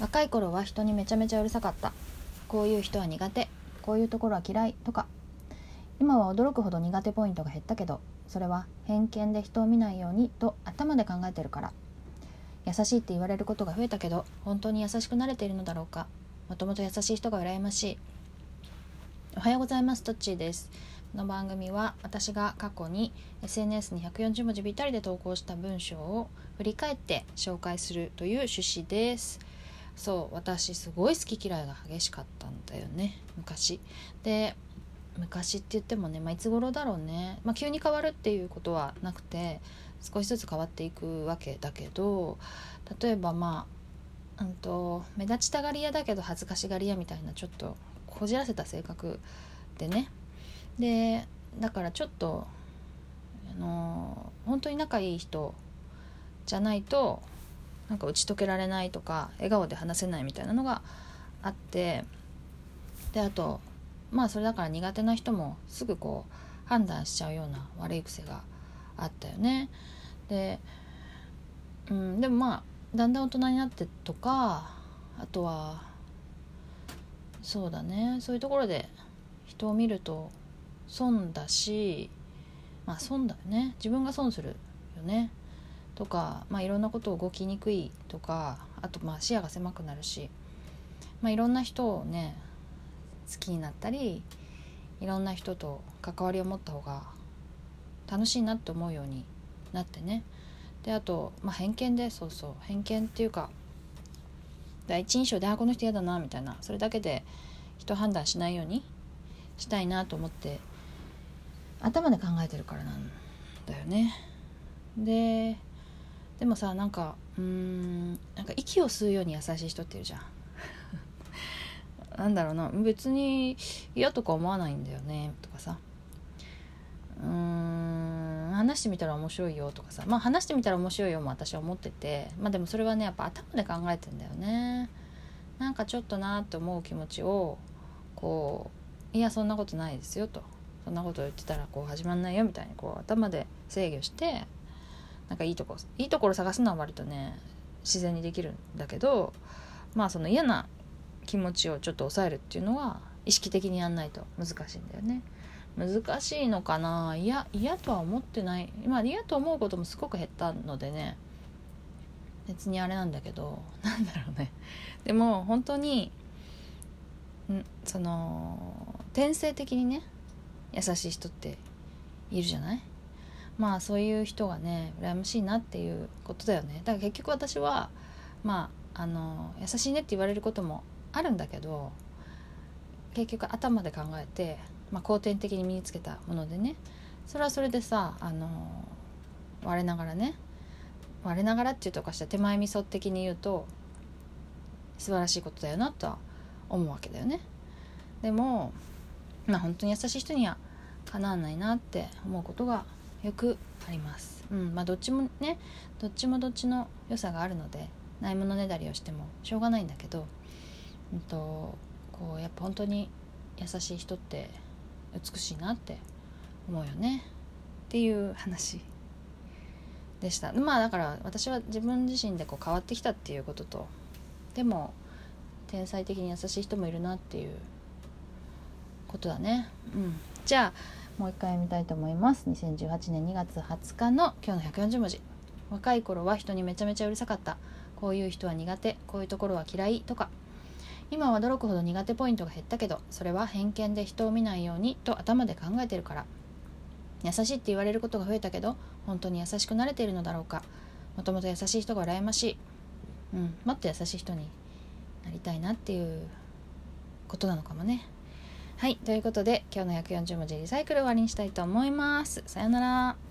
若い頃は人にめちゃめちゃうるさかった。こういう人は苦手。こういうところは嫌いとか。今は驚くほど苦手ポイントが減ったけどそれは偏見で人を見ないようにと頭で考えてるから。優しいって言われることが増えたけど本当に優しくなれているのだろうか。もともと優しい人が羨ましい。おはようございますトッチーです。この番組は私が過去に SNS に140文字ぴったりで投稿した文章を振り返って紹介するという趣旨です。そう私すごい好き嫌いが激しかったんだよね。昔。で昔って言ってもね、まあ、いつ頃だろうね、まあ、急に変わるっていうことはなくて少しずつ変わっていくわけだけど例えばまあ、うんと、目立ちたがり屋だけど恥ずかしがり屋みたいなちょっとこじらせた性格でね。でだからちょっとあの本当に仲いい人じゃないとなんか打ち解けられないとか笑顔で話せないみたいなのがあってであとまあそれだから苦手な人もすぐこう判断しちゃうような悪い癖があったよね。で、うん、でもまあだんだん大人になってとかあとはそうだね。そういうところで人を見ると損だしまあ損だよね。自分が損するよね。とか、まあ、いろんなことを動きにくいとかあとまあ視野が狭くなるし、まあ、いろんな人をね好きになったりいろんな人と関わりを持った方が楽しいなって思うようになってね。であと、まあ、偏見でそうそう偏見っていうか第一印象であこの人嫌だなみたいなそれだけで人判断しないようにしたいなと思って頭で考えてるからなんだよね。ででもさなんかうんなんか息を吸うように優しい人っているじゃん。なんだろうな。別に嫌とか思わないんだよねとかさ。うーん話してみたら面白いよとかさ。まあ話してみたら面白いよも私は思っててまあでもそれはねやっぱ頭で考えてんだよね。なんかちょっとなって思う気持ちをこういやそんなことないですよと。そんなこと言ってたらこう始まんないよみたいにこう頭で制御してなんかいいとこいいところ探すのは割とね自然にできるんだけどまあその嫌な気持ちをちょっと抑えるっていうのは意識的にやんないと難しいんだよね。難しいのかな？いや嫌とは思ってない。まあ嫌と思うこともすごく減ったのでね。別にあれなんだけどなんだろうね。でも本当にんその天性的にね優しい人っているじゃない？まあそういう人がね羨ましいなっていうことだよね。だから結局私はまああの優しいねって言われることもあるんだけど結局頭で考えて、まあ、後天的に身につけたものでね。それはそれでさあの我ながらね我ながらっていうとかした手前味噌的に言うと素晴らしいことだよなとは思うわけだよね。でもまあ本当に優しい人にはかなわないなって思うことがよくあります。うんまあどっちもねどっちもどっちの良さがあるのでないものねだりをしてもしょうがないんだけど、うんと、こうやっぱ本当に優しい人って美しいなって思うよね。っていう話でした。まあだから私は自分自身でこう変わってきたっていうこととでも天才的に優しい人もいるなっていうことだね。うん。じゃあもう一回読みたいと思います。2018年2月20日の今日の140文字。若い頃は人にめちゃめちゃうるさかった。こういう人は苦手。こういうところは嫌いとか。今は驚くほど苦手ポイントが減ったけどそれは偏見で人を見ないようにと頭で考えてるから。優しいって言われることが増えたけど本当に優しくなれているのだろうか。もともと優しい人が羨ましい、うん、もっと優しい人になりたいなっていうことなのかもね。はいということで今日の140文字リサイクル終わりにしたいと思います。さようなら。